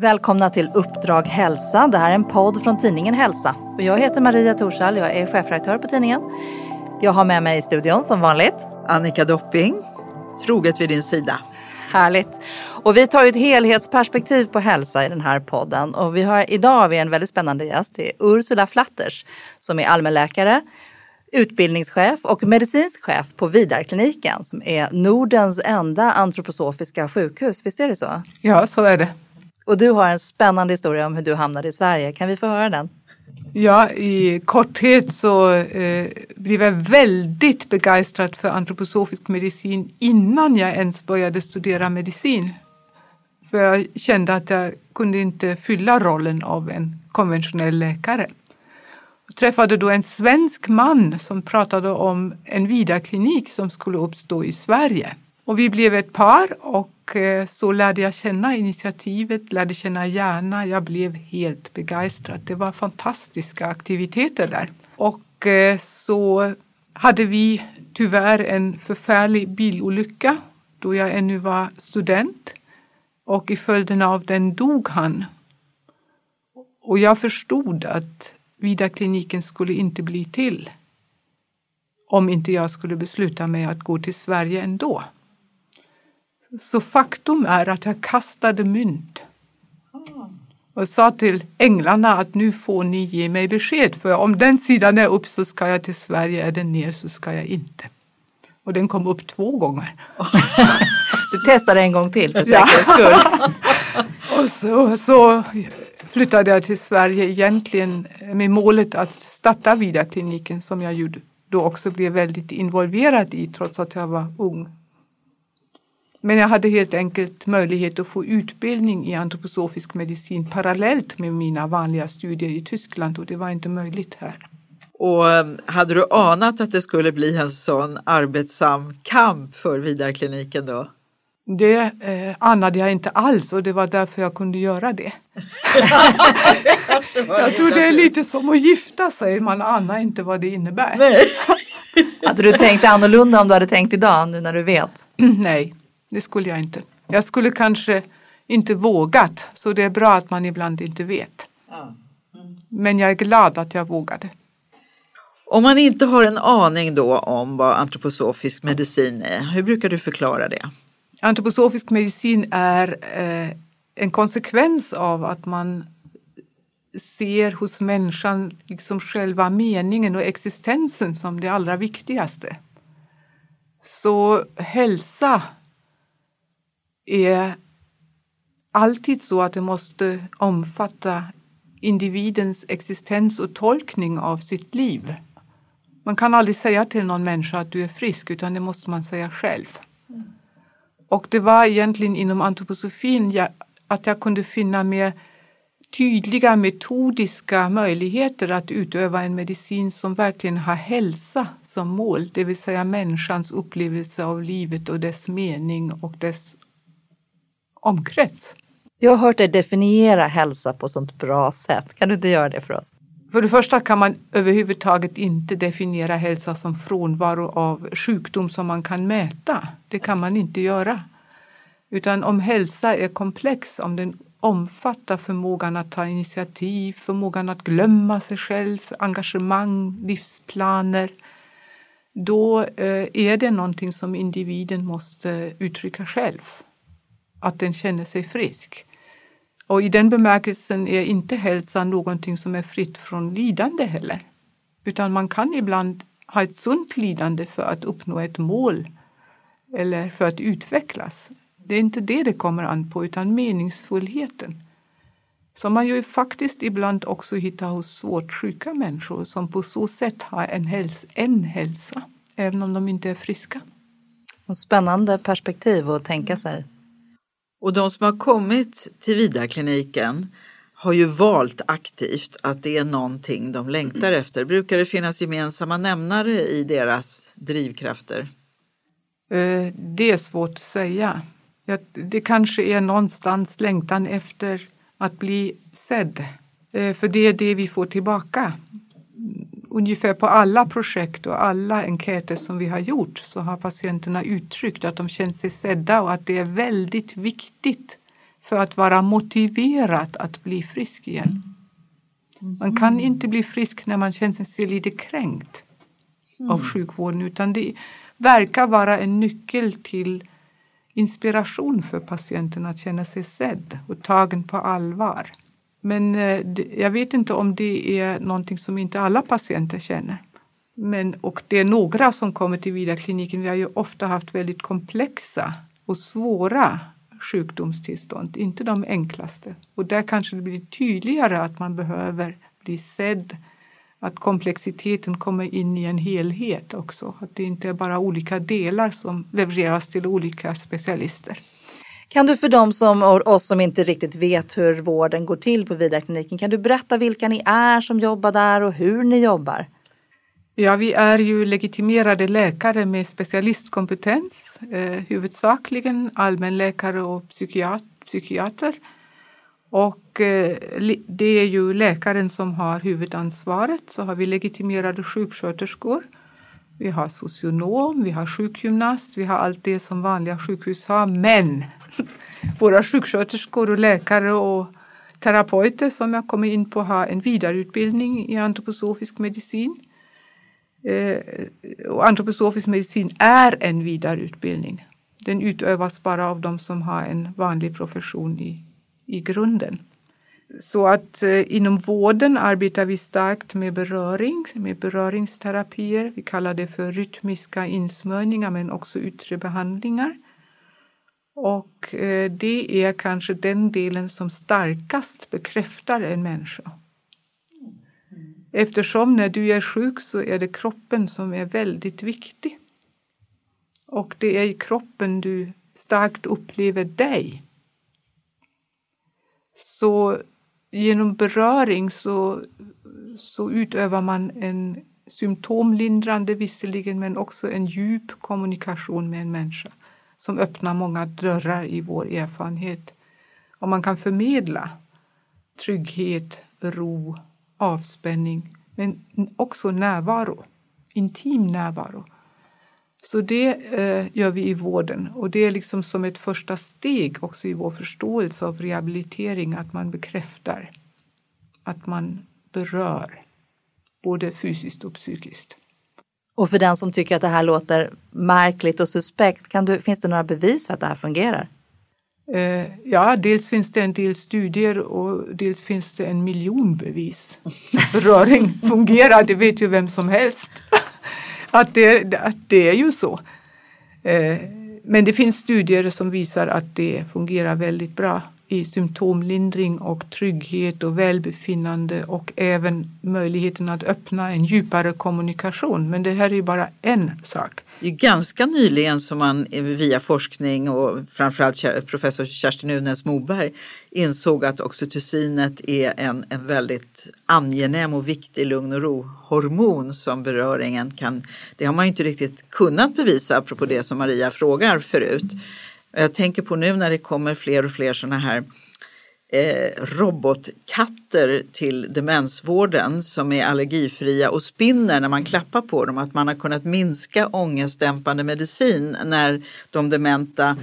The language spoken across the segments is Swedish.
Välkomna till Uppdrag Hälsa. Det här är en podd från tidningen Hälsa. Och jag heter Maria Torshäll, jag är chefredaktör på tidningen. Jag har med mig i studion som vanligt. Annika Dopping, troget vid din sida. Härligt. Och vi tar ju ett helhetsperspektiv på hälsa i den här podden. Och vi har, idag har vi en väldigt spännande gäst. Det är Ursula Flatters som är allmänläkare, utbildningschef och medicinsk chef på Vidarkliniken som är Nordens enda antroposofiska sjukhus. Visst är det så? Ja, så är det. Och du har en spännande historia om hur du hamnade i Sverige. Kan vi få höra den? Ja, i korthet så eh, blev jag väldigt begeistrad för antroposofisk medicin innan jag ens började studera medicin. För jag kände att jag kunde inte fylla rollen av en konventionell läkare. Jag träffade då en svensk man som pratade om en vidarklinik som skulle uppstå i Sverige. Och vi blev ett par och Eh, så lärde jag känna initiativet, lärde känna hjärna. Jag blev helt begeistrad. Det var fantastiska aktiviteter där. Och eh, så hade vi tyvärr en förfärlig bilolycka då jag ännu var student. Och i följden av den dog han. Och jag förstod att Vidarkliniken skulle inte bli till om inte jag skulle besluta mig att gå till Sverige ändå. Så faktum är att jag kastade mynt och sa till änglarna att nu får ni ge mig besked för om den sidan är upp så ska jag till Sverige, är den ner så ska jag inte. Och den kom upp två gånger. Du testade en gång till för säkerhets skull. Och så, så flyttade jag till Sverige egentligen med målet att starta Vidarkliniken som jag då också blev väldigt involverad i trots att jag var ung. Men jag hade helt enkelt möjlighet att få utbildning i antroposofisk medicin parallellt med mina vanliga studier i Tyskland och det var inte möjligt här. Och eh, hade du anat att det skulle bli en sån arbetsam kamp för Vidarkliniken då? Det eh, anade jag inte alls och det var därför jag kunde göra det. Jag tror det är lite som att gifta sig, man anar inte vad det innebär. Nej. Hade du tänkt annorlunda om du hade tänkt idag nu när du vet? Nej, det skulle jag inte. Jag skulle kanske inte vågat, så det är bra att man ibland inte vet. Men jag är glad att jag vågade. Om man inte har en aning då om vad antroposofisk medicin är, hur brukar du förklara det? Antroposofisk medicin är eh, en konsekvens av att man ser hos människan liksom själva meningen och existensen som det allra viktigaste. Så hälsa är alltid så att det måste omfatta individens existens och tolkning av sitt liv. Man kan aldrig säga till någon människa att du är frisk utan det måste man säga själv. Och det var egentligen inom antroposofin jag, att jag kunde finna mer tydliga metodiska möjligheter att utöva en medicin som verkligen har hälsa som mål, det vill säga människans upplevelse av livet och dess mening och dess omkrets. Jag har hört dig definiera hälsa på sånt bra sätt. Kan du inte göra det för oss? För det första kan man överhuvudtaget inte definiera hälsa som frånvaro av sjukdom som man kan mäta. Det kan man inte göra. Utan om hälsa är komplex, om den omfattar förmågan att ta initiativ, förmågan att glömma sig själv, engagemang, livsplaner, då eh, är det någonting som individen måste uttrycka själv. Att den känner sig frisk. Och i den bemärkelsen är inte hälsan någonting som är fritt från lidande heller. Utan man kan ibland ha ett sunt lidande för att uppnå ett mål eller för att utvecklas. Det är inte det det kommer an på, utan meningsfullheten. Som man ju faktiskt ibland också hittar hos svårt sjuka människor som på så sätt har en, häls en hälsa, även om de inte är friska. Och spännande perspektiv att tänka sig. Och de som har kommit till Vidarkliniken har ju valt aktivt att det är någonting de längtar efter. Brukar det finnas gemensamma nämnare i deras drivkrafter? Eh, det är svårt att säga. Det kanske är någonstans längtan efter att bli sedd. Eh, för det är det vi får tillbaka. Ungefär på alla projekt och alla enkäter som vi har gjort så har patienterna uttryckt att de känner sig sedda och att det är väldigt viktigt för att vara motiverad att bli frisk igen. Man kan inte bli frisk när man känner sig lite kränkt av sjukvården utan det verkar vara en nyckel till inspiration för patienten att känna sig sedd och tagen på allvar. Men eh, jag vet inte om det är någonting som inte alla patienter känner. Men, och det är några som kommer till Vidarkliniken. Vi har ju ofta haft väldigt komplexa och svåra sjukdomstillstånd, inte de enklaste. Och där kanske det blir tydligare att man behöver bli sedd, att komplexiteten kommer in i en helhet också. Att det inte är bara olika delar som levereras till olika specialister. Kan du för dem som, och oss som inte riktigt vet hur vården går till på Vidarkliniken, kan du berätta vilka ni är som jobbar där och hur ni jobbar? Ja, vi är ju legitimerade läkare med specialistkompetens, eh, huvudsakligen allmänläkare och psykiat psykiater. Och eh, det är ju läkaren som har huvudansvaret. Så har vi legitimerade sjuksköterskor. Vi har socionom, vi har sjukgymnast, vi har allt det som vanliga sjukhus har. Men våra sjuksköterskor och läkare och terapeuter som jag kommer in på har en vidareutbildning i antroposofisk medicin. Eh, och antroposofisk medicin är en vidareutbildning. Den utövas bara av de som har en vanlig profession i, i grunden. Så att eh, inom vården arbetar vi starkt med beröring, med beröringsterapier. Vi kallar det för rytmiska insmörjningar men också yttre behandlingar. Och eh, det är kanske den delen som starkast bekräftar en människa. Eftersom när du är sjuk så är det kroppen som är väldigt viktig. Och det är i kroppen du starkt upplever dig. Så genom beröring så, så utövar man en symptomlindrande visserligen men också en djup kommunikation med en människa som öppnar många dörrar i vår erfarenhet. Om man kan förmedla trygghet, ro, avspänning men också närvaro, intim närvaro. Så det eh, gör vi i vården och det är liksom som ett första steg också i vår förståelse av rehabilitering att man bekräftar att man berör både fysiskt och psykiskt. Och för den som tycker att det här låter märkligt och suspekt, kan du, finns det några bevis för att det här fungerar? Eh, ja, dels finns det en del studier och dels finns det en miljon bevis. Röring fungerar, det vet ju vem som helst. att, det, att det är ju så. Eh, men det finns studier som visar att det fungerar väldigt bra i symptomlindring och trygghet och välbefinnande och även möjligheten att öppna en djupare kommunikation. Men det här är ju bara en sak. Det är ganska nyligen som man eh, via forskning och framförallt professor Kerstin Unäs Moberg insåg att oxytocinet är en, en väldigt angenäm och viktig lugn och ro-hormon som beröringen kan... Det har man inte riktigt kunnat bevisa apropå det som Maria frågar förut. Jag tänker på nu när det kommer fler och fler sådana här eh, robotkatter till demensvården som är allergifria och spinner när man klappar på dem. Att man har kunnat minska ångestdämpande medicin när de dementa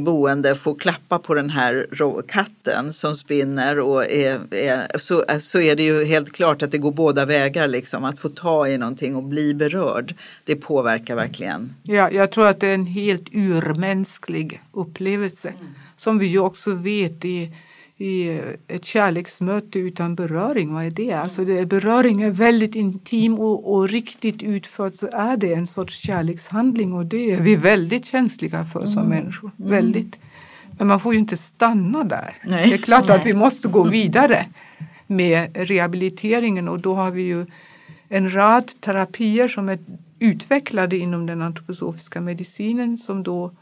boende får klappa på den här katten som spinner och är, är, så, så är det ju helt klart att det går båda vägar liksom att få ta i någonting och bli berörd. Det påverkar verkligen. Ja, jag tror att det är en helt urmänsklig upplevelse mm. som vi ju också vet i i ett kärleksmöte utan beröring, vad är det? Alltså det, beröring är väldigt intim och, och riktigt utfört så är det en sorts kärlekshandling och det är vi väldigt känsliga för som mm. människor. Mm. Väldigt. Men man får ju inte stanna där. Nej. Det är klart att vi måste gå vidare med rehabiliteringen och då har vi ju en rad terapier som är utvecklade inom den antroposofiska medicinen som då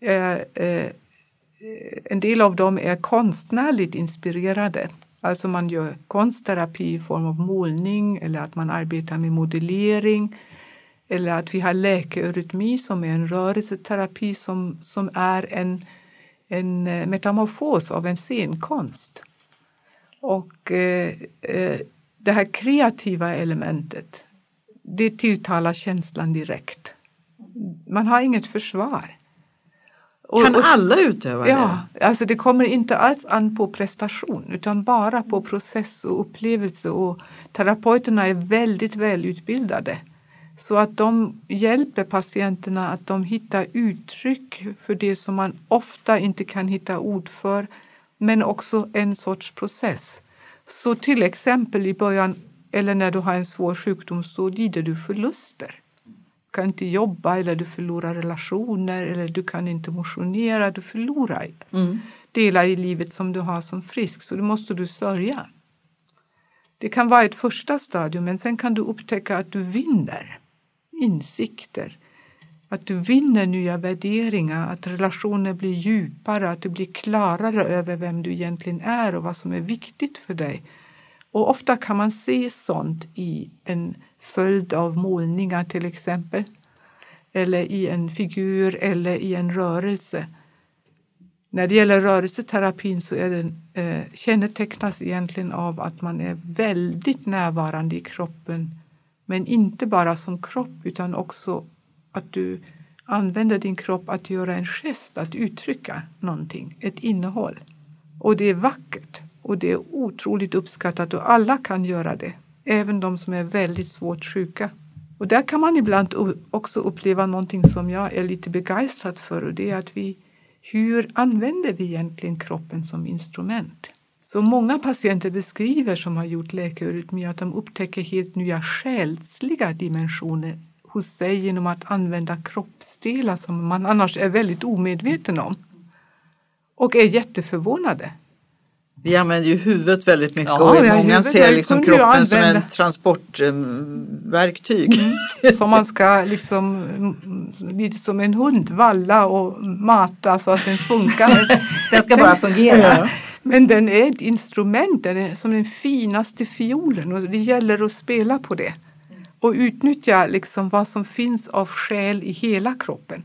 är eh, Eh, en del av dem är konstnärligt inspirerade. Alltså man gör konstterapi i form av målning eller att man arbetar med modellering. Eller att vi har läkeurytmi som är en rörelseterapi som, som är en, en eh, metamorfos av en scenkonst. Och eh, eh, det här kreativa elementet, det tilltalar känslan direkt. Man har inget försvar. Och, kan alla utöva ja, det? Alltså det kommer inte alls an på prestation utan bara på process och upplevelse och terapeuterna är väldigt välutbildade. Så att de hjälper patienterna att de hittar uttryck för det som man ofta inte kan hitta ord för men också en sorts process. Så till exempel i början eller när du har en svår sjukdom så lider du förluster kan inte jobba eller du förlorar relationer eller du kan inte motionera. Du förlorar mm. delar i livet som du har som frisk så då måste du sörja. Det kan vara ett första stadium men sen kan du upptäcka att du vinner insikter. Att du vinner nya värderingar, att relationer blir djupare, att du blir klarare över vem du egentligen är och vad som är viktigt för dig. Och ofta kan man se sånt i en följd av målningar till exempel. Eller i en figur eller i en rörelse. När det gäller rörelseterapin så är den, eh, kännetecknas egentligen av att man är väldigt närvarande i kroppen. Men inte bara som kropp utan också att du använder din kropp att göra en gest, att uttrycka någonting, ett innehåll. Och det är vackert och det är otroligt uppskattat och alla kan göra det även de som är väldigt svårt sjuka. Och där kan man ibland också uppleva någonting som jag är lite begeistrad för och det är att vi, hur använder vi egentligen kroppen som instrument? Så många patienter beskriver som har gjort läkarytmi att de upptäcker helt nya själsliga dimensioner hos sig genom att använda kroppsdelar som man annars är väldigt omedveten om. Och är jätteförvånade. Vi använder ju huvudet väldigt mycket ja, och många ser liksom kroppen som en transportverktyg. Mm. Som man ska liksom, lite som en hund, valla och mata så att den funkar. den ska bara fungera. Men den är ett instrument, den är som den finaste fiolen och det gäller att spela på det. Och utnyttja liksom vad som finns av själ i hela kroppen.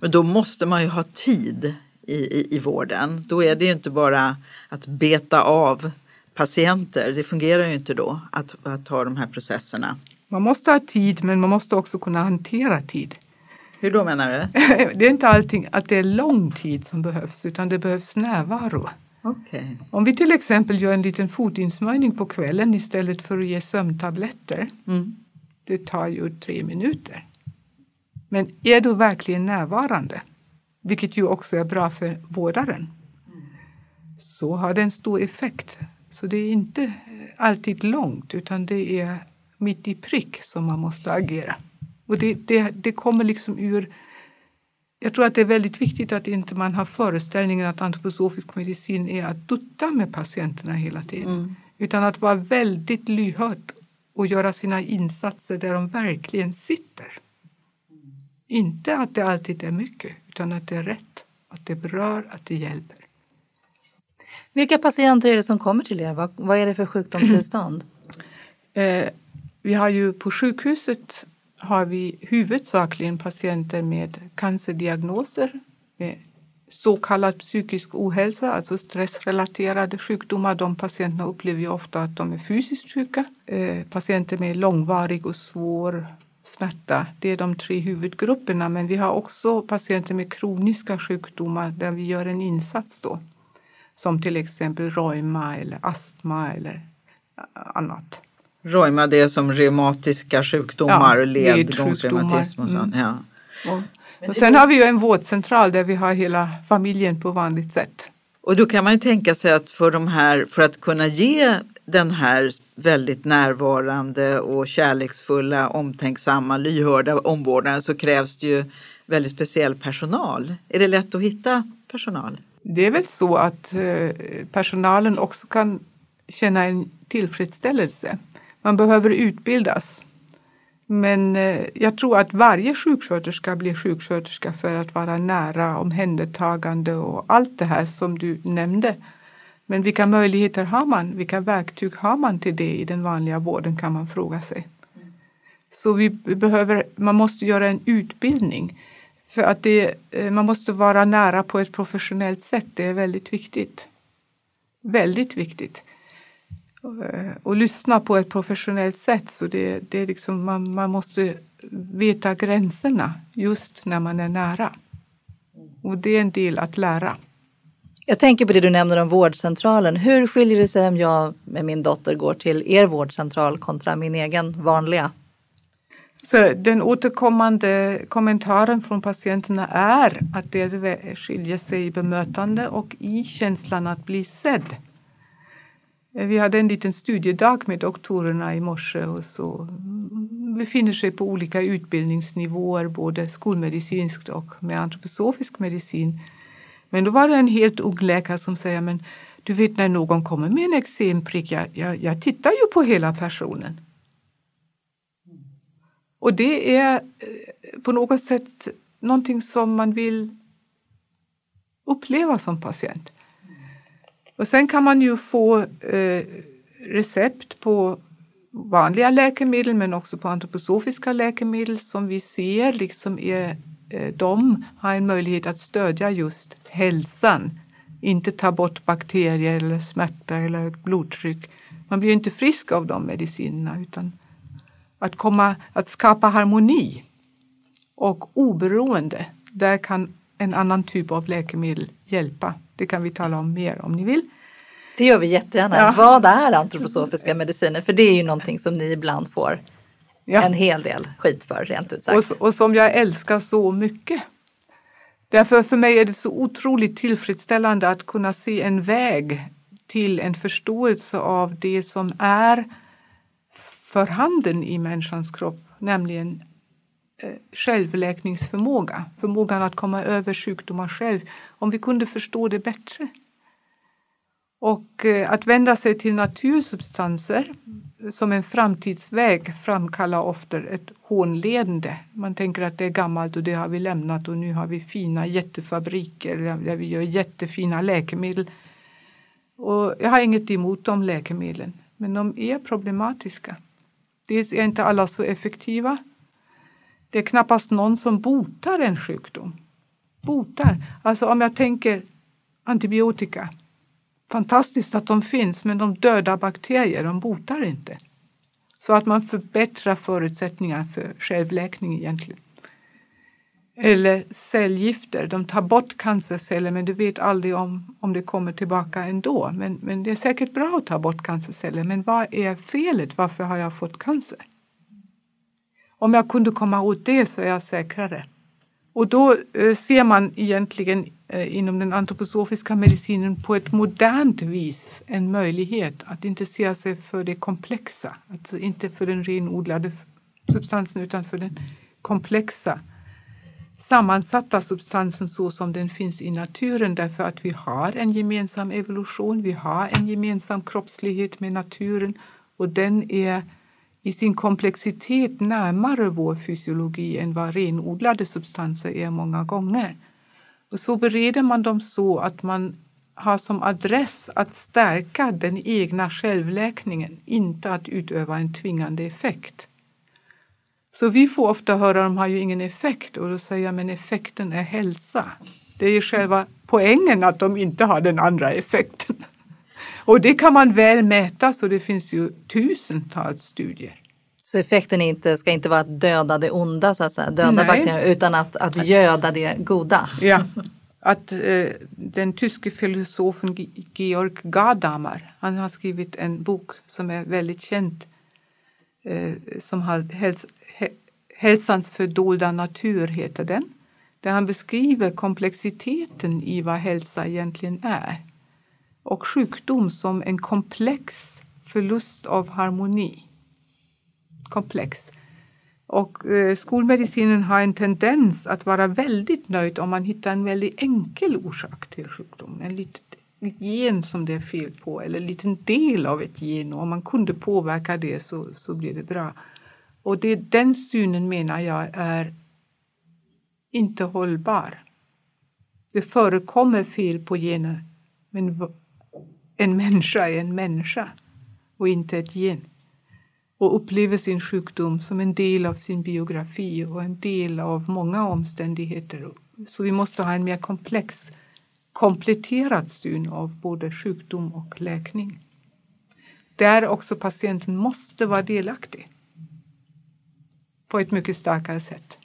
Men då måste man ju ha tid i, i, i vården. Då är det ju inte bara att beta av patienter. Det fungerar ju inte då att, att ta de här processerna. Man måste ha tid men man måste också kunna hantera tid. Hur då menar du? det är inte allting att det är lång tid som behövs utan det behövs närvaro. Okay. Om vi till exempel gör en liten fotinsmörjning på kvällen istället för att ge sömntabletter. Mm. Det tar ju tre minuter. Men är du verkligen närvarande, vilket ju också är bra för vårdaren, så har det en stor effekt. Så det är inte alltid långt utan det är mitt i prick som man måste agera. Och det, det, det kommer liksom ur jag tror att det är väldigt viktigt att inte man har föreställningen att antroposofisk medicin är att dutta med patienterna hela tiden. Mm. Utan att vara väldigt lyhörd och göra sina insatser där de verkligen sitter. Inte att det alltid är mycket, utan att det är rätt, att det berör, att det hjälper. Vilka patienter är det som kommer till er? Vad, vad är det för sjukdomstillstånd? Eh, vi har ju på sjukhuset har vi huvudsakligen patienter med cancerdiagnoser, med så kallad psykisk ohälsa, alltså stressrelaterade sjukdomar. De patienterna upplever ju ofta att de är fysiskt sjuka. Eh, patienter med långvarig och svår smärta, det är de tre huvudgrupperna. Men vi har också patienter med kroniska sjukdomar där vi gör en insats då som till exempel reuma eller astma eller annat. Reuma det är som reumatiska sjukdomar, ja, ledgångsreumatism och sånt. Mm. Ja. Och, och sen har vi ju en vårdcentral där vi har hela familjen på vanligt sätt. Och då kan man ju tänka sig att för, de här, för att kunna ge den här väldigt närvarande och kärleksfulla, omtänksamma, lyhörda omvårdnaden så krävs det ju väldigt speciell personal. Är det lätt att hitta personal? Det är väl så att eh, personalen också kan känna en tillfredsställelse. Man behöver utbildas. Men eh, jag tror att varje sjuksköterska blir sjuksköterska för att vara nära omhändertagande och allt det här som du nämnde. Men vilka möjligheter har man? Vilka verktyg har man till det i den vanliga vården kan man fråga sig. Så vi behöver, man måste göra en utbildning. För att det, eh, man måste vara nära på ett professionellt sätt. Det är väldigt viktigt. Väldigt viktigt. Eh, och lyssna på ett professionellt sätt. Så det, det är liksom, man, man måste veta gränserna just när man är nära. Och det är en del att lära. Jag tänker på det du nämner om vårdcentralen. Hur skiljer det sig om jag med min dotter går till er vårdcentral kontra min egen vanliga? Så den återkommande kommentaren från patienterna är att det skiljer sig i bemötande och i känslan att bli sedd. Vi hade en liten studiedag med doktorerna i morse och så befinner sig på olika utbildningsnivåer, både skolmedicinskt och med antroposofisk medicin. Men då var det en helt ung läkare som säger, men du vet när någon kommer med en eksemprick, jag, jag, jag tittar ju på hela personen. Och det är eh, på något sätt någonting som man vill uppleva som patient. Och sen kan man ju få eh, recept på vanliga läkemedel men också på antroposofiska läkemedel som vi ser liksom är, de har en möjlighet att stödja just hälsan. Inte ta bort bakterier eller smärta eller blodtryck. Man blir inte frisk av de medicinerna utan att, komma, att skapa harmoni och oberoende. Där kan en annan typ av läkemedel hjälpa. Det kan vi tala om mer om ni vill. Det gör vi jättegärna. Ja. Vad är antroposofiska mediciner? För det är ju någonting som ni ibland får ja. en hel del skit för, rent ut sagt. Och, och som jag älskar så mycket. Därför för mig är det så otroligt tillfredsställande att kunna se en väg till en förståelse av det som är för handen i människans kropp, nämligen eh, självläkningsförmåga, förmågan att komma över sjukdomar själv, om vi kunde förstå det bättre. Och eh, att vända sig till natursubstanser som en framtidsväg framkallar ofta ett hånledande. Man tänker att det är gammalt och det har vi lämnat och nu har vi fina jättefabriker där vi gör jättefina läkemedel. Och jag har inget emot de läkemedlen, men de är problematiska. Dels är inte alla så effektiva. Det är knappast någon som botar en sjukdom. Botar. Alltså om jag tänker antibiotika. Fantastiskt att de finns, men de dödar bakterier, de botar inte. Så att man förbättrar förutsättningarna för självläkning egentligen. Eller cellgifter, de tar bort cancerceller men du vet aldrig om, om det kommer tillbaka ändå. Men, men det är säkert bra att ta bort cancerceller, men vad är felet? Varför har jag fått cancer? Om jag kunde komma åt det så är jag säkrare. Och då eh, ser man egentligen eh, inom den antroposofiska medicinen på ett modernt vis en möjlighet att intressera sig för det komplexa. Alltså inte för den renodlade substansen utan för den komplexa sammansatta substansen så som den finns i naturen därför att vi har en gemensam evolution, vi har en gemensam kroppslighet med naturen och den är i sin komplexitet närmare vår fysiologi än vad renodlade substanser är många gånger. Och så bereder man dem så att man har som adress att stärka den egna självläkningen, inte att utöva en tvingande effekt. Så vi får ofta höra att de har ju ingen effekt och då säger jag men effekten är hälsa. Det är ju själva poängen att de inte har den andra effekten. Och det kan man väl mäta så det finns ju tusentals studier. Så effekten inte, ska inte vara att döda det onda, så att säga, döda Nej. bakterier, utan att, att göda det goda? Ja, att eh, den tyske filosofen Georg Gadamer, han har skrivit en bok som är väldigt känd eh, som har Hälsans fördolda natur heter den, där han beskriver komplexiteten i vad hälsa egentligen är och sjukdom som en komplex förlust av harmoni. Komplex. Och eh, skolmedicinen har en tendens att vara väldigt nöjd om man hittar en väldigt enkel orsak till sjukdomen. En litet gen som det är fel på eller en liten del av ett gen och om man kunde påverka det så, så blir det bra. Och det, den synen menar jag är inte hållbar. Det förekommer fel på gener, men en människa är en människa och inte ett gen. Och upplever sin sjukdom som en del av sin biografi och en del av många omständigheter. Så vi måste ha en mer komplex, kompletterad syn av både sjukdom och läkning. Där också patienten måste vara delaktig på ett mycket starkare sätt.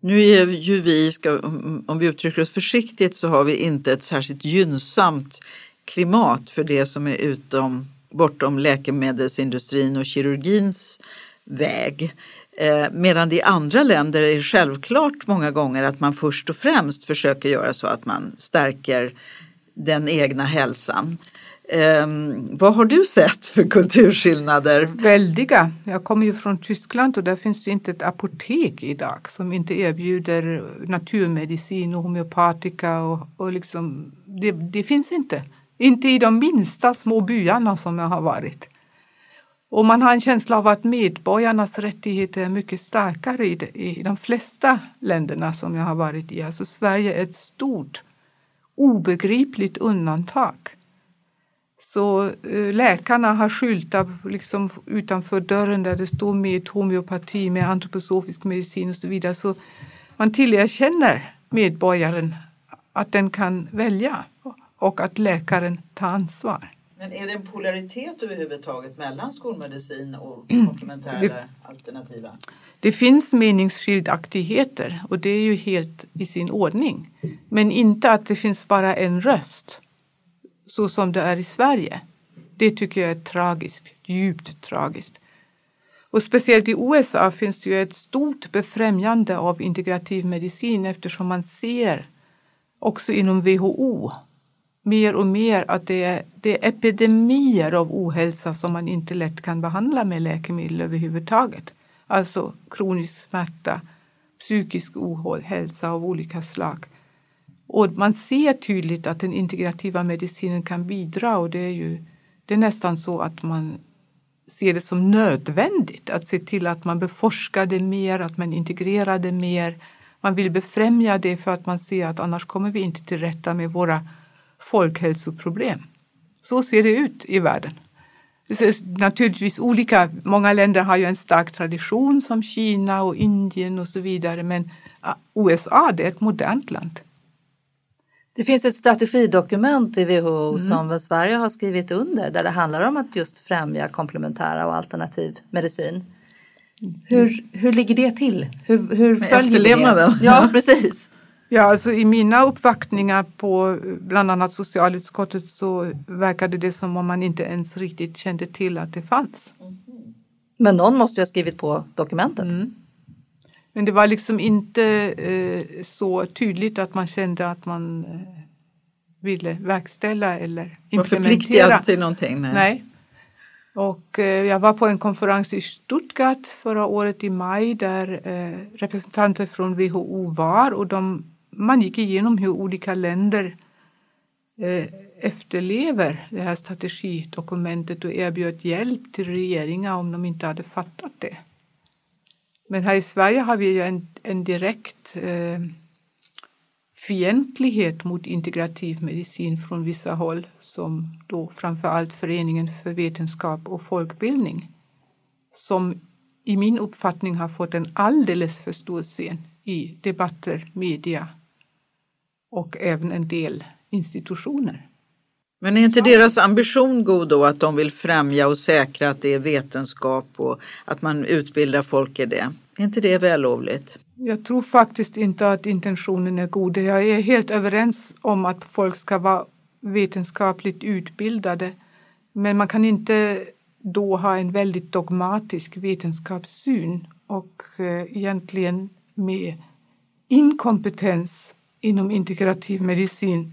Nu är ju vi, ska, om vi uttrycker oss försiktigt, så har vi inte ett särskilt gynnsamt klimat för det som är utom, bortom läkemedelsindustrin och kirurgins väg. Eh, medan det i andra länder är självklart många gånger att man först och främst försöker göra så att man stärker den egna hälsan. Um, vad har du sett för kulturskillnader? Väldiga. Jag kommer ju från Tyskland och där finns det inte ett apotek idag som inte erbjuder naturmedicin och homeopatika. Och, och liksom, det, det finns inte. Inte i de minsta små byarna som jag har varit. Och man har en känsla av att medborgarnas rättigheter är mycket starkare i de, i de flesta länderna som jag har varit i. Alltså Sverige är ett stort, obegripligt undantag. Så eh, läkarna har skyltar liksom utanför dörren där det står med homeopati, med antroposofisk medicin och så vidare. Så man tillerkänner medborgaren att den kan välja och att läkaren tar ansvar. Men är det en polaritet överhuvudtaget mellan skolmedicin och komplementära det, alternativa? Det finns meningsskiljaktigheter och det är ju helt i sin ordning. Men inte att det finns bara en röst så som det är i Sverige. Det tycker jag är tragiskt, djupt tragiskt. Och speciellt i USA finns det ju ett stort befrämjande av integrativ medicin eftersom man ser också inom WHO mer och mer att det är, det är epidemier av ohälsa som man inte lätt kan behandla med läkemedel överhuvudtaget. Alltså kronisk smärta, psykisk ohälsa av olika slag. Och man ser tydligt att den integrativa medicinen kan bidra och det är ju det är nästan så att man ser det som nödvändigt att se till att man beforskar det mer, att man integrerar det mer. Man vill befrämja det för att man ser att annars kommer vi inte till rätta med våra folkhälsoproblem. Så ser det ut i världen. Naturligtvis olika. Många länder har ju en stark tradition som Kina och Indien och så vidare men USA det är ett modernt land. Det finns ett strategidokument i WHO mm. som Sverige har skrivit under där det handlar om att just främja komplementära och alternativ medicin. Hur, hur ligger det till? Hur, hur följer det? Ja, precis. Ja, alltså I mina uppvaktningar på bland annat socialutskottet så verkade det som om man inte ens riktigt kände till att det fanns. Men någon måste ju ha skrivit på dokumentet. Mm. Men det var liksom inte eh, så tydligt att man kände att man eh, ville verkställa eller implementera. Var förpliktigad till någonting? Nej. nej. Och eh, jag var på en konferens i Stuttgart förra året i maj där eh, representanter från WHO var och de, man gick igenom hur olika länder eh, efterlever det här strategidokumentet och erbjöd hjälp till regeringar om de inte hade fattat det. Men här i Sverige har vi ju en, en direkt eh, fientlighet mot integrativ medicin från vissa håll som då framför allt Föreningen för vetenskap och folkbildning som i min uppfattning har fått en alldeles för stor scen i debatter, media och även en del institutioner. Men är inte deras ambition god då att de vill främja och säkra att det är vetenskap och att man utbildar folk i det? Är inte det vällovligt? Jag tror faktiskt inte att intentionen är god. Jag är helt överens om att folk ska vara vetenskapligt utbildade. Men man kan inte då ha en väldigt dogmatisk vetenskapssyn och eh, egentligen med inkompetens inom integrativ medicin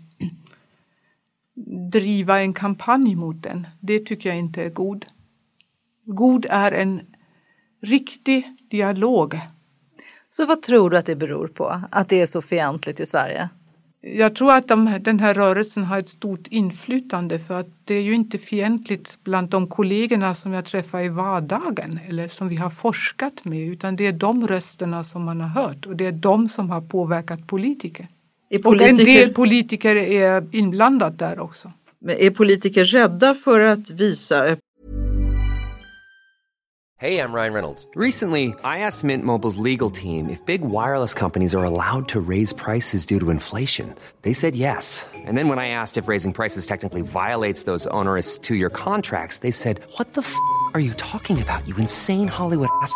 driva en kampanj mot den. Det tycker jag inte är god. God är en riktig dialog. Så vad tror du att det beror på, att det är så fientligt i Sverige? Jag tror att de, den här rörelsen har ett stort inflytande för att det är ju inte fientligt bland de kollegorna som jag träffar i vardagen eller som vi har forskat med utan det är de rösterna som man har hört och det är de som har påverkat politiker. Är Och en del politiker, är inblandat där också. är politiker rädda för att visa Hey, I'm Ryan Reynolds. Recently, I asked Mint Mobile's legal team if big wireless companies are allowed to raise prices due to inflation. They said yes. And then when I asked if raising prices technically violates those onerous two year contracts, they said, What the f are you talking about, you insane Hollywood ass?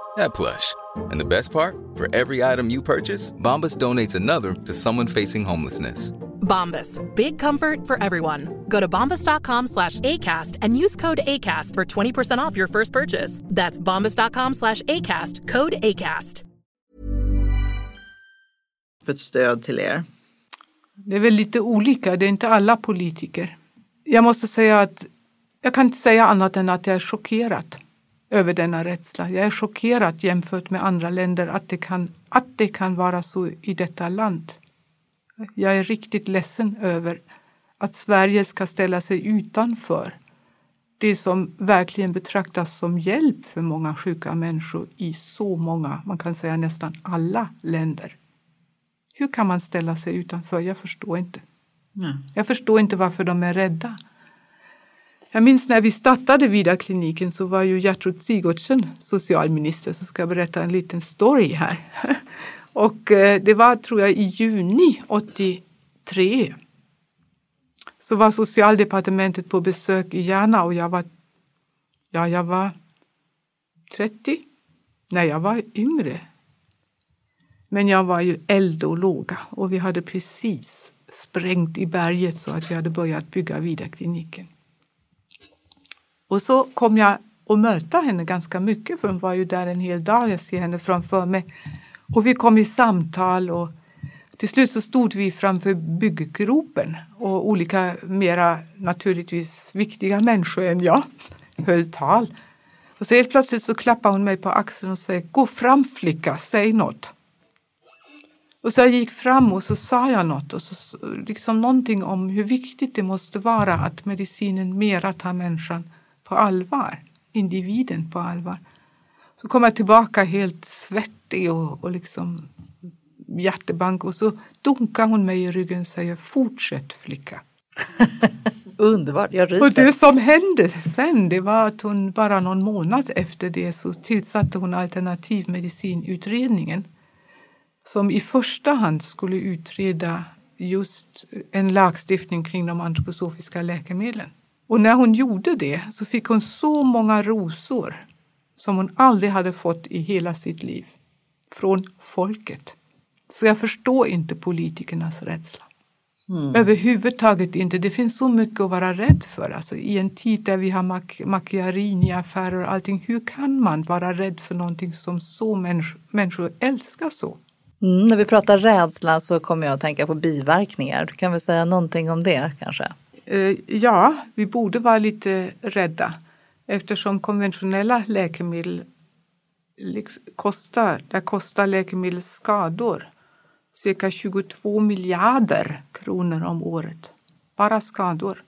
that plush. And the best part? For every item you purchase, Bombas donates another to someone facing homelessness. Bombas. Big comfort for everyone. Go to bombas.com slash ACAST and use code ACAST for 20% off your first purchase. That's bombas.com slash ACAST. Code ACAST. För stöd till er. Det är väl lite olika, det är inte alla politiker. Jag måste säga att jag kan inte säga annat än att jag är chockerad över denna rädsla. Jag är chockerad jämfört med andra länder att det kan, att det kan vara så i detta land. Jag är riktigt ledsen över att Sverige ska ställa sig utanför det som verkligen betraktas som hjälp för många sjuka människor i så många, man kan säga nästan alla länder. Hur kan man ställa sig utanför? Jag förstår inte. Jag förstår inte varför de är rädda. Jag minns när vi startade Vida-kliniken så var ju Gertrud Sigurdsen socialminister, så ska jag berätta en liten story här. Och eh, det var, tror jag, i juni 83. Så var socialdepartementet på besök i Järna och jag var, ja, jag var 30. Nej, jag var yngre. Men jag var ju eld och låga och vi hade precis sprängt i berget så att vi hade börjat bygga Vida-kliniken. Och så kom jag att möta henne ganska mycket för hon var ju där en hel dag. Jag ser henne framför mig. Och vi kom i samtal och till slut så stod vi framför bygggropen och olika mera naturligtvis viktiga människor än jag höll tal. Och så helt plötsligt så klappade hon mig på axeln och säger Gå fram flicka, säg något. Och så jag gick fram och så sa jag något, och så, liksom någonting om hur viktigt det måste vara att medicinen mera tar människan på allvar, individen på allvar. Så kom jag tillbaka helt svettig och, och liksom hjärtebank och så dunkar hon mig i ryggen och säger fortsätt flicka. Underbart, jag Och ryser. det som hände sen det var att hon bara någon månad efter det så tillsatte hon alternativmedicinutredningen som i första hand skulle utreda just en lagstiftning kring de antroposofiska läkemedlen. Och när hon gjorde det så fick hon så många rosor som hon aldrig hade fått i hela sitt liv från folket. Så jag förstår inte politikernas rädsla. Överhuvudtaget inte. Det finns så mycket att vara rädd för. Alltså, I en tid där vi har mak- Macchiarini-affärer och allting. Hur kan man vara rädd för någonting som så människ- människor älskar så? Mm, när vi pratar rädsla så kommer jag att tänka på biverkningar. Du kan väl säga någonting om det kanske? Eh, ja, vi borde vara lite rädda eftersom konventionella läkemedel liksom kostar, där kostar läkemedelsskador cirka 22 miljarder kronor om året. Bara skador.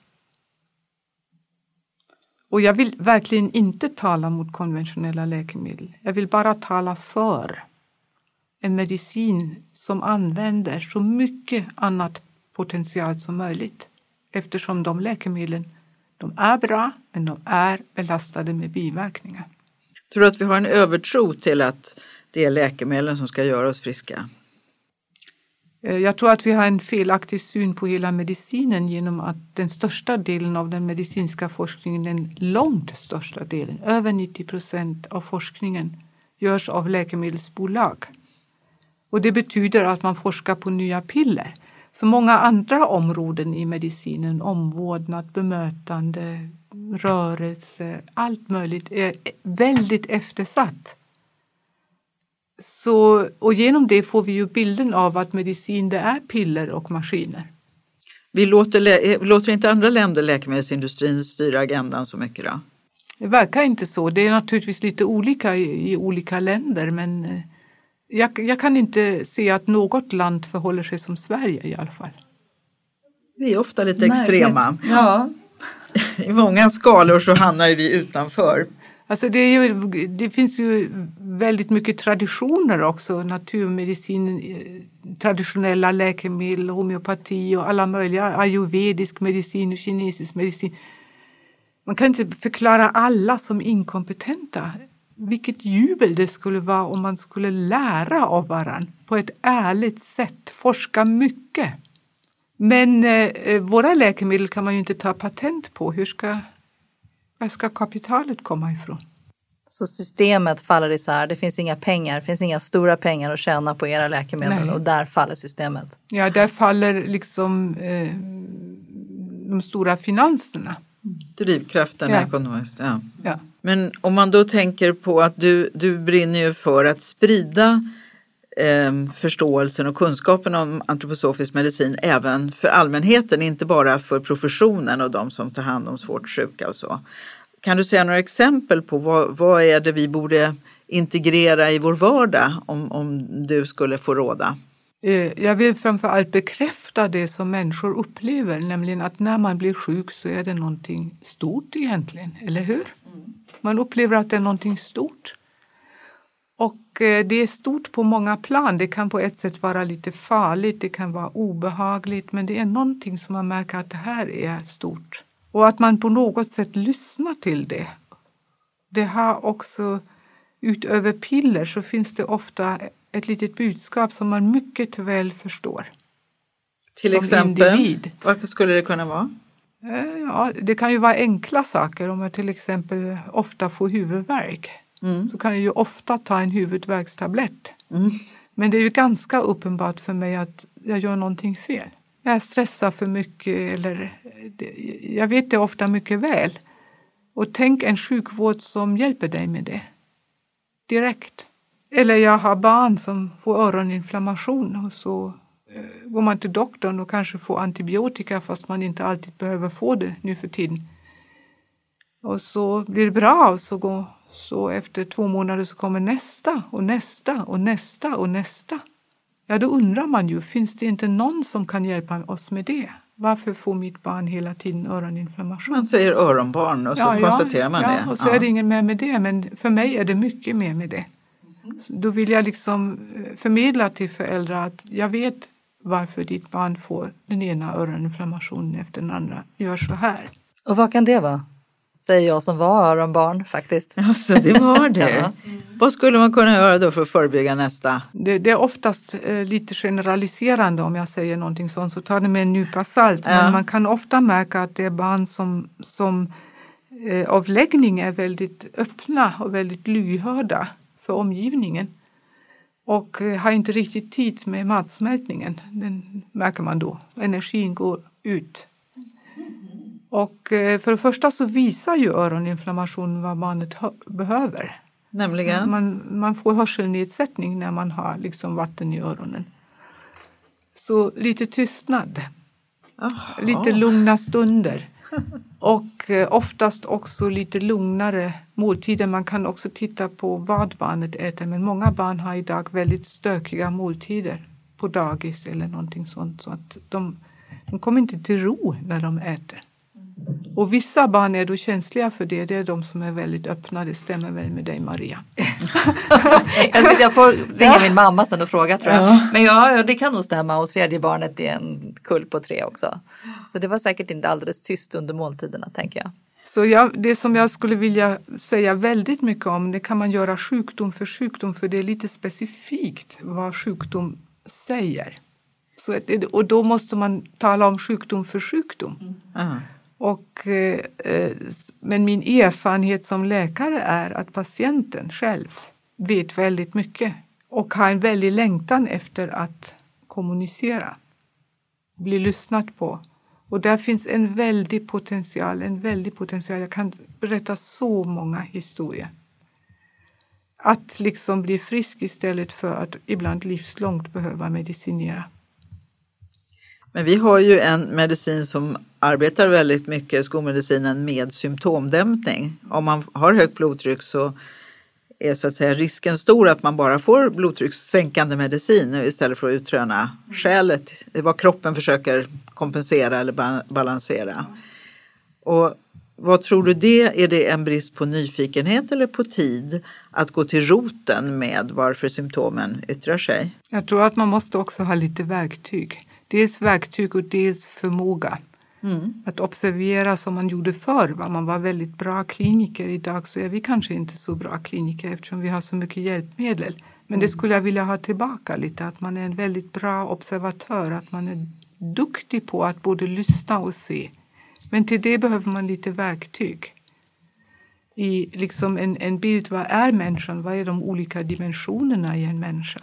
Och jag vill verkligen inte tala mot konventionella läkemedel. Jag vill bara tala för en medicin som använder så mycket annat potential som möjligt. Eftersom de läkemedlen de är bra, men de är belastade med biverkningar. Tror du att vi har en övertro till att det är läkemedlen som ska göra oss friska? Eh, Jag tror att vi har en felaktig syn på hela medicinen genom att den största delen av den medicinska forskningen, den långt största delen, över 90 procent av forskningen, görs av läkemedelsbolag. Och det betyder att man forskar på nya piller. Så många andra områden i medicinen, omvårdnad, bemötande, rörelse, allt möjligt är väldigt eftersatt. Så, och genom det får vi ju bilden av att medicin det är piller och maskiner. Vi låter, låter inte andra länder läkemedelsindustrin styra agendan så mycket då? Det verkar inte så. Det är naturligtvis lite olika i, i olika länder men eh, jag, jag, kan inte se att något land förhåller sig som Sverige i alla fall. Vi är ofta lite extrema. Ja. I många skalor så hamnar vi utanför. Alltså det, ju, det, finns ju väldigt mycket traditioner också, naturmedicin, eh, traditionella läkemedel, homeopati och alla möjliga, ayurvedisk medicin och kinesisk medicin. Man kan inte förklara alla som inkompetenta. Vilket jubel det skulle vara om man skulle lära av varann på ett ärligt sätt, forska mycket. Men eh, våra läkemedel kan man ju inte ta patent på. Hur ska, var ska kapitalet komma ifrån? Så systemet faller isär. Det finns inga pengar, det finns inga stora pengar att tjäna på era läkemedel Nej. och där faller systemet. Ja, där faller liksom eh, de stora finanserna. Drivkraften Ja. ekonomiskt. Ja. Ja. Men om man då tänker på att du, du brinner ju för att sprida eh, förståelsen och kunskapen om antroposofisk medicin även för allmänheten, inte bara för professionen och de som tar hand om svårt sjuka och så. Kan du säga några exempel på vad, vad är det vi borde integrera i vår vardag om, om du skulle få råda? Eh, Jag vill framför allt bekräfta det som människor upplever, nämligen att när man blir sjuk så är det någonting stort egentligen, eller hur? Man upplever att det är någonting stort. Och eh, det är stort på många plan. Det kan på ett sätt vara lite farligt, det kan vara obehagligt, men det är någonting som man märker att det här är stort. Och att man på något sätt lyssnar till det. Det har också, utöver piller, så finns det ofta ett litet budskap som man mycket väl förstår. Till Som exempel, individ. vad skulle det kunna vara? Eh, Ja, det kan ju vara enkla saker. Om jag till exempel ofta får huvudvärk så kan jag ju ofta ta en huvudvärkstablett. Men det är ju ganska uppenbart för mig att jag gör någonting fel. Jag stressar för mycket eller jag vet det ofta mycket väl. Och tänk en sjukvård som hjälper dig med det. Direkt. Eller jag har barn som får öroninflammation och så går man till doktorn och kanske får antibiotika fast man inte alltid behöver få det nu för tiden. Och så blir det bra och så, går, så efter två månader så kommer nästa och nästa och nästa och nästa. Ja, då undrar man ju, finns det inte någon som kan hjälpa oss med det? Varför får mitt barn hela tiden öroninflammation? Man säger öronbarn och så konstaterar man ja, det. och så är det inget mer med det, men för mig är det mycket mer med det. Så Då vill jag liksom eh, förmedla till föräldrar att jag vet varför ditt barn får den ena öroninflammationen efter den andra. Gör så här. Och vad kan det vara? Säger jag som var öronbarn faktiskt. Alltså, det var det. Ja. Vad skulle man kunna göra då för att förebygga nästa? Det, det är oftast eh, lite generaliserande om jag säger någonting sånt, så ta det med en nypa salt. Ja. Men man kan ofta märka att det är barn som, som eh, av läggning är väldigt öppna och väldigt lyhörda för omgivningen. Och eh, har inte riktigt tid med matsmältningen. Den märker man då. Energin går ut. Och eh, för det första så visar ju öroninflammation vad barnet hö- behöver. Nämligen? Man, man får hörselnedsättning när man har liksom vatten i öronen. Så lite tystnad, lite lugna stunder och eh, oftast också lite lugnare måltider. Man kan också titta på vad barnet äter men många barn har idag väldigt stökiga måltider på dagis eller någonting sånt så att de, de kommer inte till ro när de äter. Och vissa barn är då känsliga för det. Det är de som är väldigt öppna. Det stämmer väl med dig Maria? Alltså, jag får ringa min mamma sen och fråga tror jag. Men ja, ja, det kan nog stämma. Och tredje barnet är en kull på tre också. Så det var säkert inte alldeles tyst under måltiderna tänker jag. Så jag, det som jag skulle vilja säga väldigt mycket om, det kan man göra sjukdom för sjukdom, för det är lite specifikt vad sjukdom säger. Så och då måste man tala om sjukdom för sjukdom. Ja. Och, eh, men min erfarenhet som läkare är att patienten själv vet väldigt mycket och har en väldig längtan efter att kommunicera. bli lyssnat på. Och där finns en väldig potential, en väldig potential. Jag kan berätta så många historier. Att liksom bli frisk istället för att ibland livslångt behöva medicinera. Men vi har ju en medicin som arbetar väldigt mycket, skolmedicinen, med symptomdämpning. Om man har högt blodtryck så är så att säga risken stor att man bara får blodtryckssänkande medicin istället för att utröna skälet, vad kroppen försöker kompensera eller balansera. Och vad tror du det? Är det en brist på nyfikenhet eller på tid att gå till roten med varför symptomen yttrar sig? Jag tror att man måste också ha lite verktyg. Dels verktyg och dels förmåga. Mm. Att observera som man gjorde förr. Va? Man var väldigt bra kliniker. Idag så är vi kanske inte så bra kliniker eftersom vi har så mycket hjälpmedel. Men det mm. skulle jag vilja ha tillbaka lite. Att man är en väldigt bra observatör. Att man är duktig på att både lyssna och se. Men till det behöver man lite verktyg. I liksom en, en bild, vad är människan? Vad är de olika dimensionerna i en människa?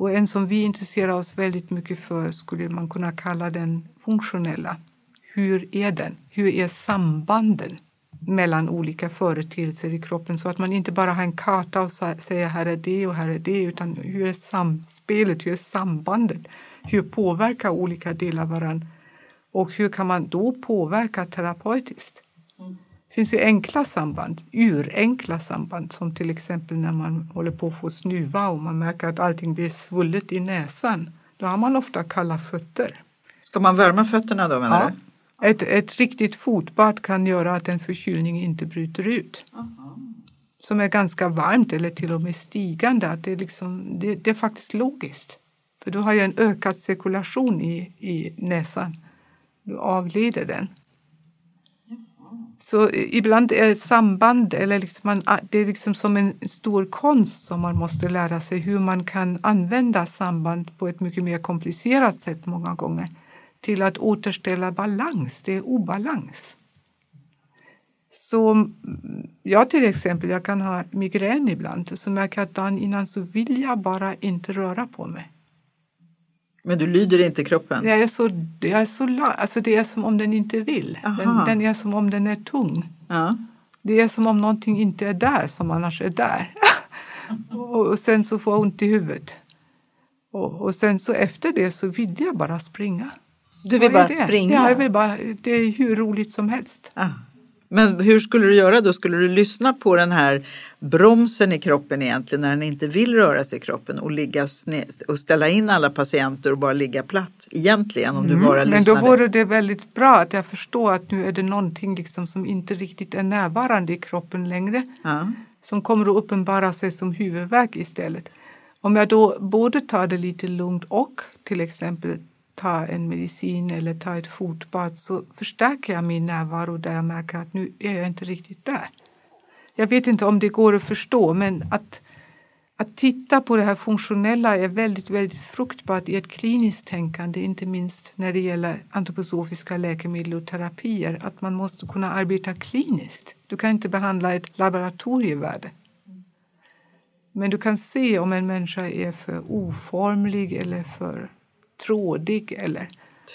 Och en som vi intresserar oss väldigt mycket för skulle man kunna kalla den funktionella. Hur är den? Hur är sambanden mellan olika företeelser i kroppen så att man inte bara har en karta och säger här är det och här är det utan hur är samspelet, hur är sambandet? Hur påverkar olika delar varandra? Och hur kan man då påverka terapeutiskt? Det finns ju enkla samband, urenkla samband som till exempel när man håller på att få snuva och man märker att allting blir svullet i näsan. Då har man ofta kalla fötter. Ska man värma fötterna då menar ja. du? Ett, ett riktigt fotbad kan göra att en förkylning inte bryter ut. Aha. Som är ganska varmt eller till och med stigande. Att det, är liksom, det, det är faktiskt logiskt. För då har jag en ökad cirkulation i, i näsan. Då avleder den. Så ibland är samband, eller liksom man, ah, det är liksom som en stor konst som man måste lära sig hur man kan använda samband på ett mycket mer komplicerat sätt många gånger till att återställa balans. Det är obalans. Så mm, jag till exempel, jag kan ha migrän ibland och så märker jag att dagen innan så vill jag bara inte röra på mig. Men du lyder inte kroppen? Jag är så, jag är så, alltså det är som om den inte vill. Den, den, är som om den är tung. Ja. Det är som om någonting inte är där som annars är där. och, och, sen så får jag ont i huvudet. Och, och sen så efter det så vill jag bara springa. Du vill bara springa? Ja, jag vill bara, det är hur roligt som helst. Ah. Men hur skulle du göra då? Skulle du lyssna på den här bromsen i kroppen egentligen när den inte vill röra sig i kroppen och, ligga och ställa in alla patienter och bara ligga platt egentligen om mm. du bara lyssnade? Men då vore det väldigt bra att jag förstår att nu är det någonting liksom som inte riktigt är närvarande i kroppen längre. Ja. Som kommer att uppenbara sig som huvudvärk istället. Om jag då både tar det lite lugnt och till exempel ta en medicin eller ta ett fotbad så förstärker jag min närvaro där jag märker att nu är jag inte riktigt där. Jag vet inte om det går att förstå men att, att titta på det här funktionella är väldigt, väldigt fruktbart i ett kliniskt tänkande, inte minst när det gäller antroposofiska läkemedel och terapier, att man måste kunna arbeta kliniskt. Du kan inte behandla ett laboratorievärde. Men du kan se om en människa är för oformlig eller för trådig eller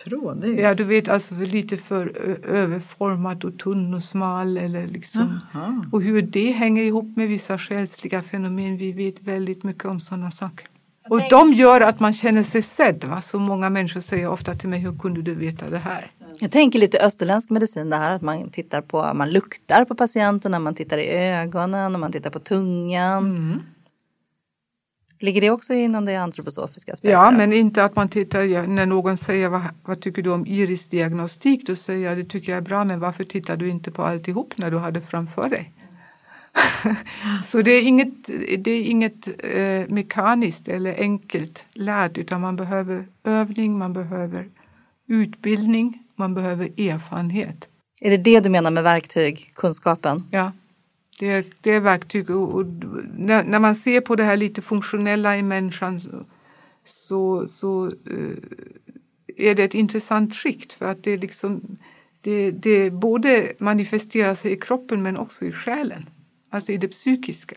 Trådig? Ja, du vet alltså lite för överformat och tunn och smal. Eller liksom. Och hur det hänger ihop med vissa själsliga fenomen. Vi vet väldigt mycket om sådana saker. Och de gör att man känner sig sedd. Va? Så många människor säger ofta till mig, hur kunde du veta det här? Jag tänker lite österländsk medicin det här att man tittar på, man luktar på patienten, man tittar i ögonen, man tittar på tungan. Mm. Ligger det också inom det antroposofiska spektrat? Ja, men inte att man tittar, när någon säger vad, vad tycker du om irisdiagnostik, då säger jag det tycker jag är bra, men varför tittar du inte på alltihop när du har det framför dig? Så det är inget, det är inget eh, mekaniskt eller enkelt lärt, utan man behöver övning, man behöver utbildning, man behöver erfarenhet. Är det det du menar med verktyg, kunskapen? Ja. Det är, det är verktyg. Och, och när, när, man ser på det här lite funktionella i människan så, så, så uh, är det ett intressant skikt för att det, liksom, det, det både manifesterar sig i kroppen men också i själen, alltså i det psykiska.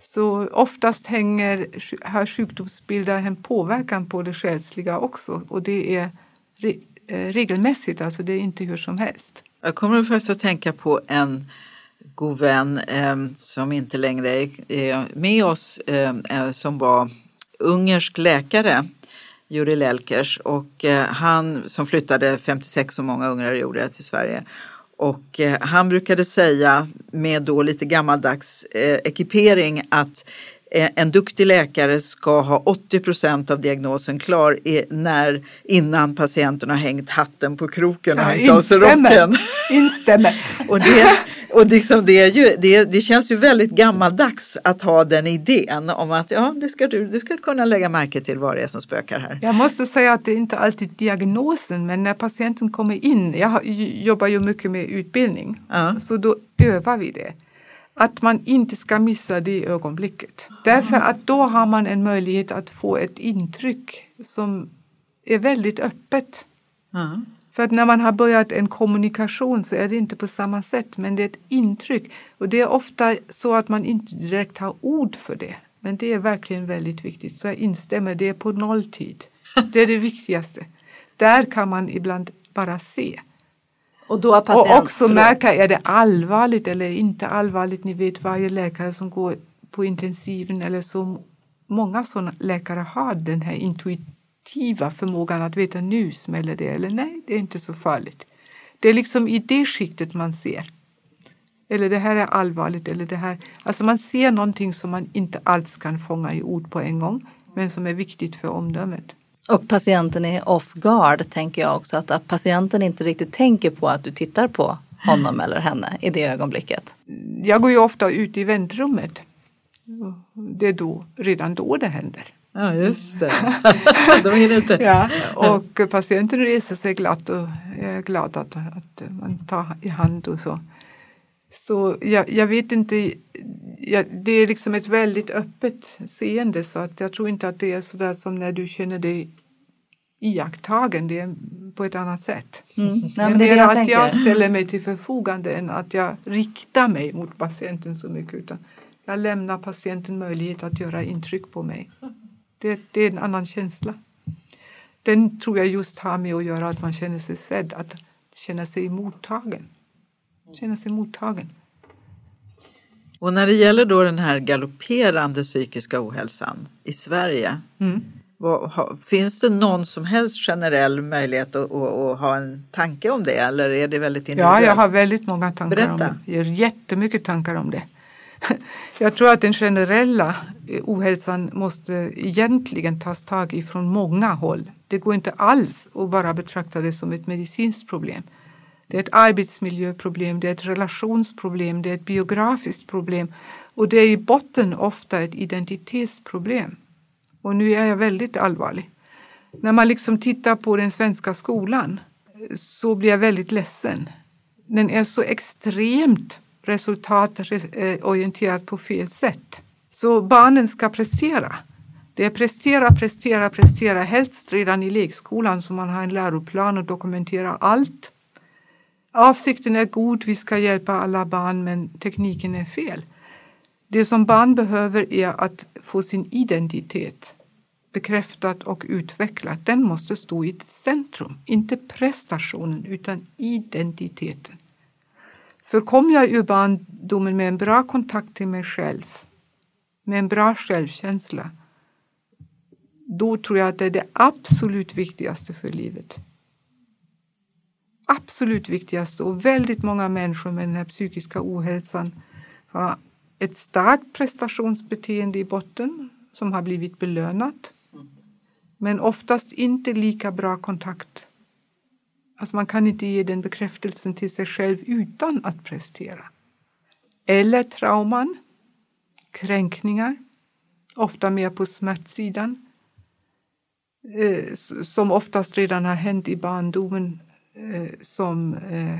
Så oftast hänger, har sjukdomsbilder en påverkan på det själsliga också och det är re, eh, regelmässigt, alltså det är inte hur som helst. Jag kommer först att tänka på en god vän eh, som inte längre är med oss, eh, som var ungersk läkare, Juri Lelkers, och eh, han som flyttade 56 som många ungrare gjorde till Sverige. Och eh, han brukade säga med då lite gammaldags eh, ekipering att Eh, en duktig läkare ska ha 80 procent av diagnosen klar när, innan patienten har hängt hatten på kroken och Ja, hängt av sig rocken. Instämmer. och det, och liksom det, är ju, det, det känns ju väldigt gammaldags att ha den idén om att ja, det ska du, du ska kunna lägga märke till vad det är som spökar här. Jag måste säga att det är inte alltid diagnosen, men när patienten kommer in, jag jobbar ju mycket med utbildning, Ja. så då övar vi det. Att man inte ska missa det ögonblicket. Därför att då har man en möjlighet att få ett intryck som är väldigt öppet. Ja. För att när man har börjat en kommunikation så är det inte på samma sätt, men det är ett intryck. Och det är ofta så att man inte direkt har ord för det. Men det är verkligen väldigt viktigt. Så jag instämmer, det är på nolltid. Det är det viktigaste. Där kan man ibland bara se. Och då patient... och också märka, är det allvarligt eller inte allvarligt? Ni vet varje läkare som går på intensiven eller så många sådana läkare har den här intuitiva förmågan att veta nu smäller det eller nej, det är inte så farligt. Det är liksom i det skiktet man ser. Eller det här är allvarligt eller det här. Alltså man ser någonting som man inte alls kan fånga i ord på en gång men som är viktigt för omdömet. Och patienten är off guard tänker jag också. Att, att patienten inte riktigt tänker på att du tittar på honom eller henne i det ögonblicket. Jag går ju ofta ut i väntrummet. Det är då, redan då det händer. Ja, just det. De hinner inte. Ja, och patienten reser sig glatt och är glad att, att man tar i hand och så. Så jag, jag vet inte, jag, det är liksom ett väldigt öppet seende så att jag tror inte att det är så där som när du känner dig iakttagen, det är på ett annat sätt. Mm. Nej, men det är mer att tänker. jag ställer mig till förfogande än att jag riktar mig mot patienten så mycket utan jag lämnar patienten möjlighet att göra intryck på mig. Det, det är en annan känsla. Den tror jag just har med att göra att man känner sig sedd, att känna sig mottagen. Känna sig mottagen. Och när det gäller då den här galopperande psykiska ohälsan i Sverige, Mm. vad, finns det någon som helst generell möjlighet att, att, att ha en tanke om det eller är det väldigt Ja, individuellt? jag har väldigt många tankar om Berätta. det. Jag har jättemycket tankar om det. Jag tror att den generella eh, ohälsan måste egentligen tas tag i från många håll. Det går inte alls att bara betrakta det som ett medicinskt problem. Det är ett arbetsmiljöproblem, det är ett relationsproblem, det är ett biografiskt problem och det är i botten ofta ett identitetsproblem. Och nu är jag väldigt allvarlig. När man liksom tittar på den svenska skolan eh, så blir jag väldigt ledsen. Den är så extremt resultatorienterat eh, på fel sätt. Så barnen ska prestera. Det är prestera, prestera, prestera, helst redan i lekskolan så man har en läroplan och dokumenterar allt. Avsikten är god, vi ska hjälpa alla barn men tekniken är fel. Det som barn behöver är att få sin identitet bekräftad och utvecklad. Den måste stå i ett centrum, inte prestationen utan identiteten. För kom jag ur barndomen med en bra kontakt till mig själv, med en bra självkänsla, då tror jag att det är det absolut viktigaste för livet. Absolut viktigaste och väldigt många människor med den här psykiska ohälsan har ett starkt prestationsbeteende i botten som har blivit belönat. Men oftast inte lika bra kontakt. Alltså man kan inte ge den bekräftelsen till sig själv utan att prestera. Eller trauman, kränkningar, ofta mer på smärtsidan, eh, som oftast redan har hänt i barndomen eh, som eh,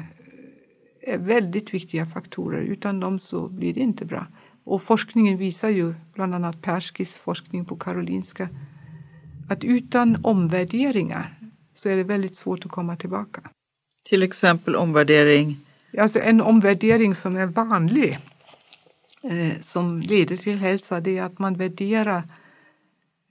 är väldigt viktiga faktorer. Utan dem så blir det inte bra. Och forskningen visar ju, bland annat Perskis forskning på Karolinska, att utan omvärderingar så är det väldigt svårt att komma tillbaka. Till exempel omvärdering. Alltså en omvärdering som är vanlig, eh, som leder till hälsa, det är att man värderar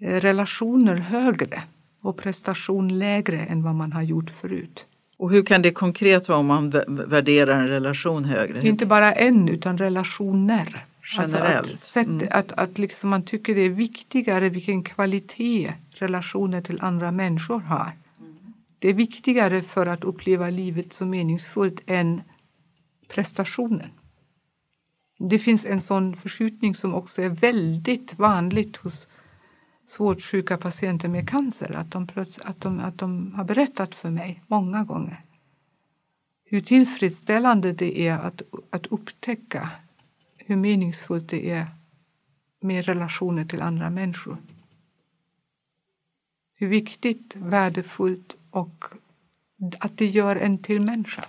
eh, relationer högre. och prestation lägre än vad man har gjort förut. Och hur kan det konkret vara om man värderar en relation högre? Inte bara en utan relationer. Generellt? Alltså att, sätt, mm. att, att liksom man tycker det är viktigare vilken kvalitet relationer till andra människor har. Det är viktigare för att uppleva livet som meningsfullt än prestationen. Det finns en sån förskjutning som också är väldigt vanligt hos svårt sjuka patienter med cancer. Att de, att, de, att de har berättat för mig många gånger hur tillfredsställande det är att, att upptäcka hur meningsfullt det är med relationer till andra människor. Hur viktigt, värdefullt och att det gör en till människa.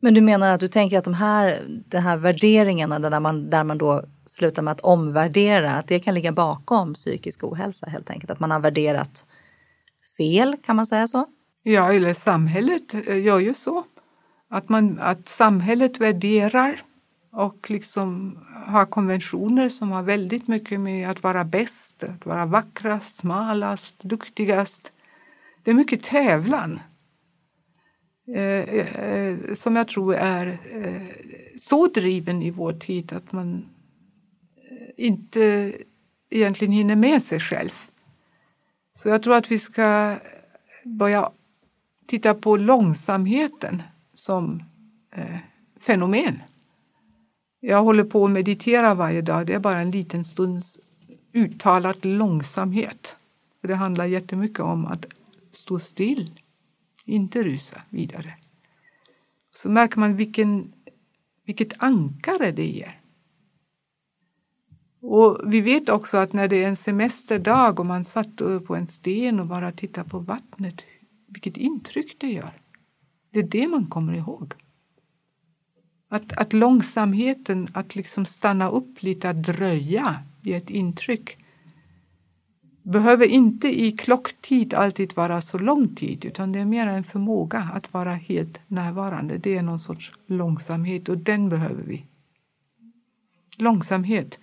Men du menar att du tänker att de här, de här värderingarna där man, där man då slutar med att omvärdera, att det kan ligga bakom psykisk ohälsa helt enkelt? Att man har värderat fel, kan man säga så? Ja, eller samhället gör ju så. Att, man, att samhället värderar och liksom har konventioner som har väldigt mycket med att vara bäst, att vara vackrast, smalast, duktigast. Det är mycket tävlan eh, eh, som jag tror är eh, så driven i vår tid att man eh, inte egentligen hinner med sig själv. Så jag tror att vi ska börja titta på långsamheten som eh, fenomen. Jag håller på att meditera varje dag. Det är bara en liten stunds uttalad långsamhet. För Det handlar jättemycket om att stå still, inte rusa vidare. Så märker man vilken, vilket ankare det ger. Och Vi vet också att när det är en semesterdag och man satt på en sten och bara tittar på vattnet, vilket intryck det gör. Det är det man kommer ihåg. Att, att långsamheten, att liksom stanna upp lite, att dröja, ger ett intryck. Behöver inte i klocktid alltid vara så lång tid utan det är mer en förmåga att vara helt närvarande. Det är någon sorts långsamhet och den behöver vi. Långsamhet.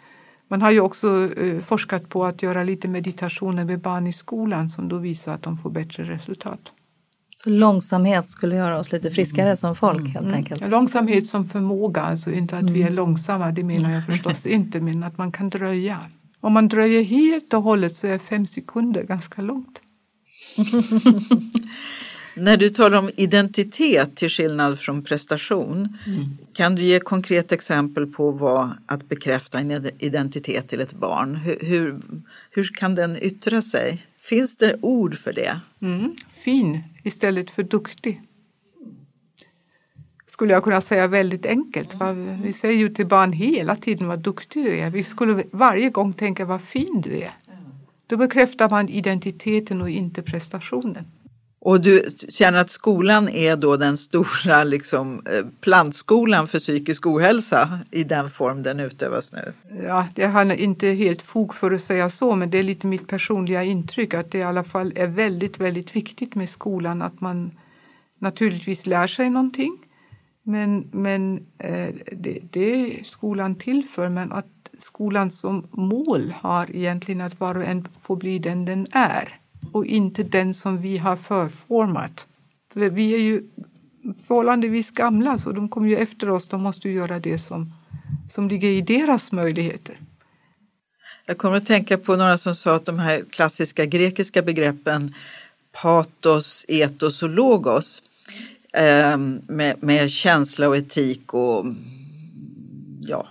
Man har ju också eh, forskat på att göra lite meditationer med barn i skolan som då visar att de får bättre resultat. Så långsamhet skulle göra oss lite friskare som folk mm. helt enkelt? Mm. Långsamhet som förmåga, alltså inte att mm. vi är långsamma, det menar jag förstås inte, men att man kan dröja. Om man dröjer helt och hållet så är fem sekunder ganska långt. När du talar om identitet till skillnad från prestation, mm. kan du ge konkret exempel på vad att bekräfta en identitet till ett barn? Hur, hur, hur kan den yttra sig? Finns det ord för det? Mm. Fin istället för duktig. Skulle jag kunna säga väldigt enkelt. Vi säger ju till barn hela tiden vad duktig du är. Vi skulle varje gång tänka vad fin du är. Då bekräftar man identiteten och inte prestationen. Och du känner att skolan är då den stora liksom, eh, plantskolan för psykisk ohälsa i den form den utövas nu? Ja, jag har inte helt fog för att säga så, men det är lite mitt personliga intryck att det i alla fall är väldigt, väldigt viktigt med skolan att man naturligtvis lär sig någonting. Men, men eh, det, det är skolan till för, men att skolan som mål har egentligen att var och en får bli den den är och inte den som vi har förformat. För vi är ju förhållandevis gamla så de kommer ju efter oss. De måste ju göra det som, som ligger i deras möjligheter. Jag kommer att tänka på några som sa att de här klassiska grekiska begreppen patos, etos och logos eh, med, med känsla och etik och ja,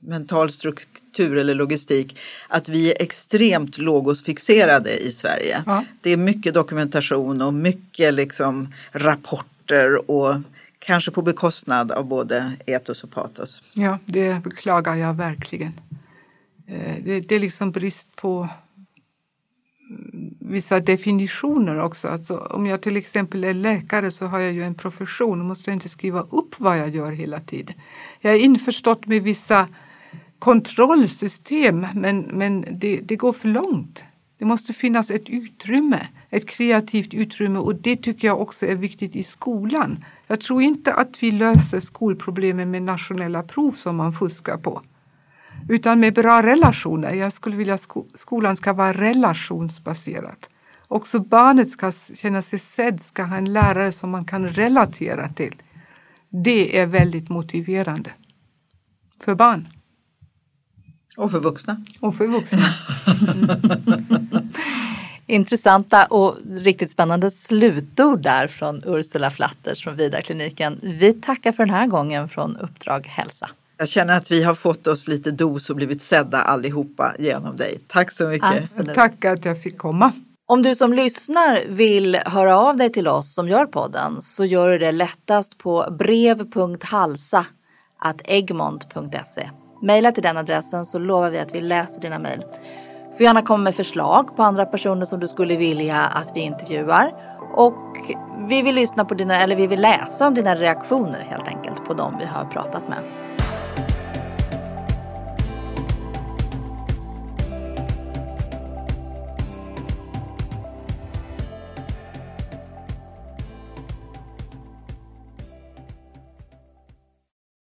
mental struktur eller logistik att vi är extremt logosfixerade i Sverige. Ja. Det är mycket dokumentation och mycket liksom rapporter och kanske på bekostnad av både etos och patos. Ja, det beklagar jag verkligen. Eh, det, det är liksom brist på vissa definitioner också. Alltså, om jag till exempel är läkare så har jag ju en profession och måste jag inte skriva upp vad jag gör hela tiden. Jag är införstått med vissa kontrollsystem men, men det, det går för långt. Det måste finnas ett utrymme, ett kreativt utrymme och det tycker jag också är viktigt i skolan. Jag tror inte att vi löser skolproblemen med nationella prov som man fuskar på. Utan med bra relationer. Jag skulle vilja att skolan ska vara relationsbaserad. Också barnet ska känna sig sedd, ska ha en lärare som man kan relatera till. Det är väldigt motiverande för barn. Och för vuxna. Och för vuxna. Intressanta och riktigt spännande slutord där från Ursula Flatters från Vidarkliniken. Vi tackar för den här gången från Uppdrag Hälsa. Jag känner att vi har fått oss lite dos och blivit sedda allihopa genom dig. Tack så mycket. Absolut. Tack att jag fick komma. Om du som lyssnar vill höra av dig till oss som gör podden så gör du det lättast på brev.halsa.egmont.se. Maila till den adressen så lovar vi att vi läser dina mejl. Får gärna komma med förslag på andra personer som du skulle vilja att vi intervjuar. Och vi vill lyssna på dina, eller vi vill läsa om dina reaktioner helt enkelt på dem vi har pratat med.